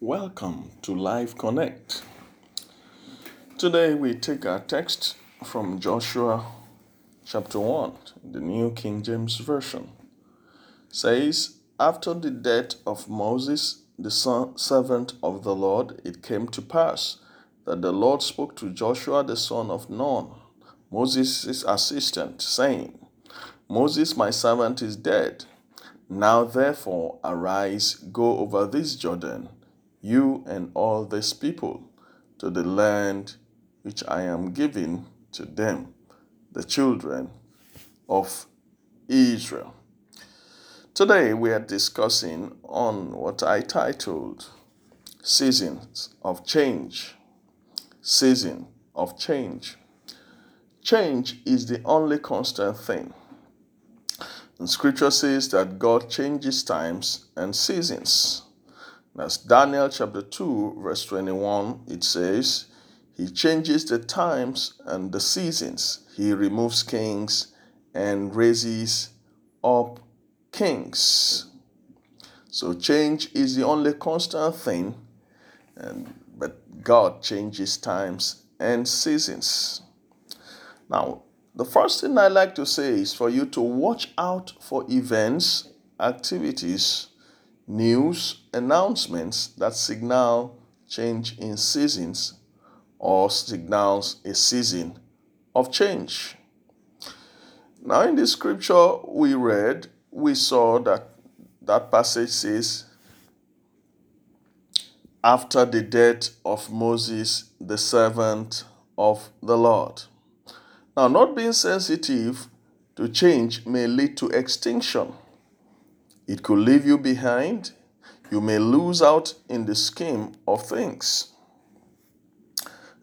Welcome to Live Connect. Today we take our text from Joshua chapter 1, the New King James Version. It says, After the death of Moses, the son, servant of the Lord, it came to pass that the Lord spoke to Joshua the son of Nun, Moses' assistant, saying, Moses, my servant, is dead. Now therefore arise, go over this Jordan you and all these people, to the land which I am giving to them, the children of Israel. Today we are discussing on what I titled Seasons of Change. Season of Change. Change is the only constant thing. And scripture says that God changes times and seasons. That's Daniel chapter 2, verse 21. It says, He changes the times and the seasons. He removes kings and raises up kings. So change is the only constant thing, and, but God changes times and seasons. Now, the first thing I like to say is for you to watch out for events, activities, news announcements that signal change in seasons or signals a season of change. Now, in the scripture we read, we saw that that passage says, after the death of Moses, the servant of the Lord. Now, not being sensitive to change may lead to extinction. It could leave you behind. You may lose out in the scheme of things.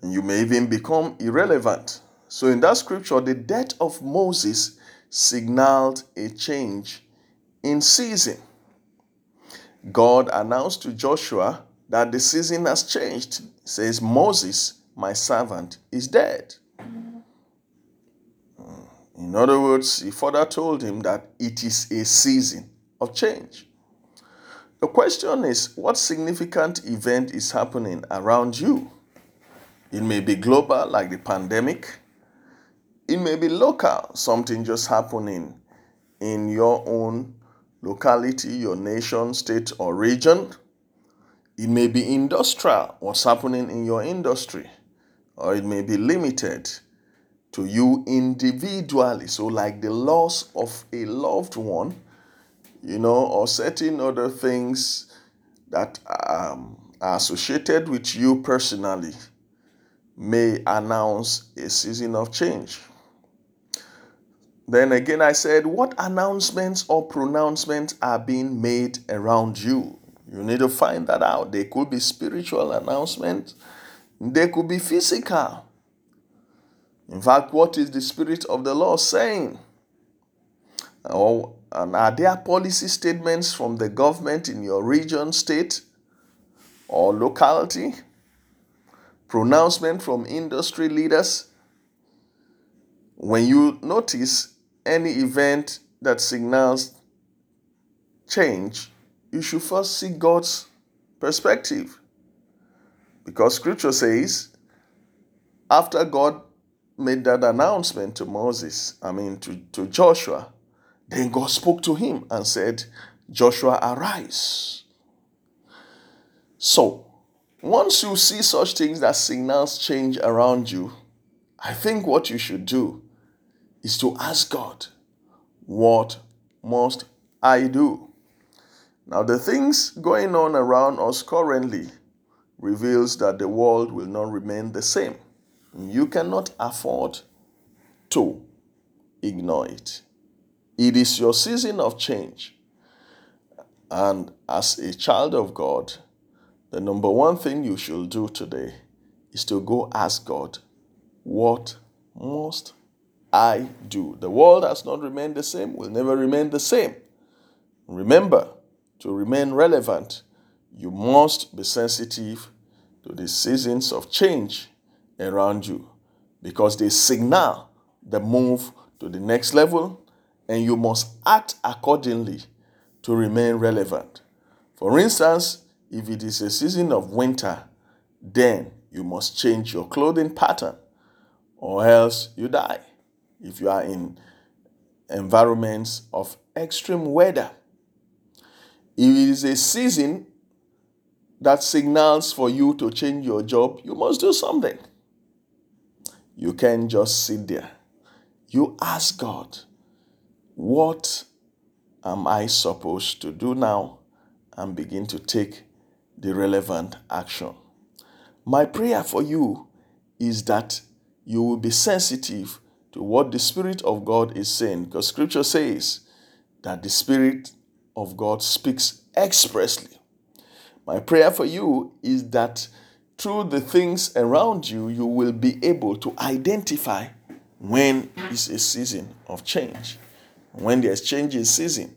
You may even become irrelevant. So, in that scripture, the death of Moses signaled a change in season. God announced to Joshua that the season has changed. Says, Moses, my servant, is dead. Hmm. In other words, he further told him that it is a season of change. The question is what significant event is happening around you? It may be global, like the pandemic. It may be local, something just happening in your own locality, your nation, state, or region. It may be industrial, what's happening in your industry, or it may be limited to you individually. So, like the loss of a loved one you know, or certain other things that um, are associated with you personally may announce a season of change. Then again, I said, what announcements or pronouncements are being made around you? You need to find that out. They could be spiritual announcements, they could be physical. In fact, what is the Spirit of the Lord saying? Or and are there policy statements from the government in your region, state, or locality? Pronouncement from industry leaders? When you notice any event that signals change, you should first see God's perspective. Because scripture says, after God made that announcement to Moses, I mean to, to Joshua, then God spoke to him and said, Joshua, arise. So, once you see such things that signals change around you, I think what you should do is to ask God, What must I do? Now, the things going on around us currently reveals that the world will not remain the same. You cannot afford to ignore it. It is your season of change. And as a child of God, the number one thing you should do today is to go ask God, What must I do? The world has not remained the same, will never remain the same. Remember, to remain relevant, you must be sensitive to the seasons of change around you because they signal the move to the next level and you must act accordingly to remain relevant. For instance, If it is a season of winter, then you must change your clothing pattern or else you die. If you are in environments of extreme weather, if it is a season that signals for you to change your job, you must do something. You can't just sit there. You ask God, what am I supposed to do now? And begin to take the relevant action. My prayer for you is that you will be sensitive to what the Spirit of God is saying, because Scripture says that the Spirit of God speaks expressly. My prayer for you is that through the things around you, you will be able to identify when is a season of change, when there's change in season,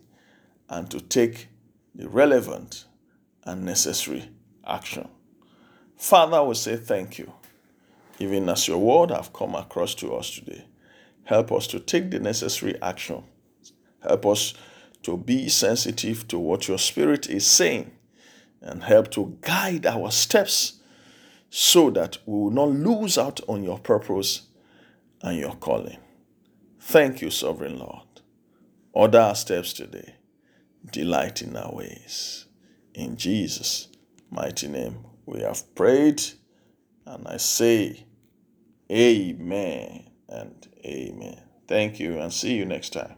and to take the relevant and necessary action. Father, we say thank you, even as your word have come across to us today. Help us to take the necessary action. Help us to be sensitive to what your spirit is saying and help to guide our steps so that we will not lose out on your purpose and your calling. Thank you, Sovereign Lord. Order our steps today. Delight in our ways. In Jesus' mighty name, we have prayed, and I say, Amen and Amen. Thank you, and see you next time.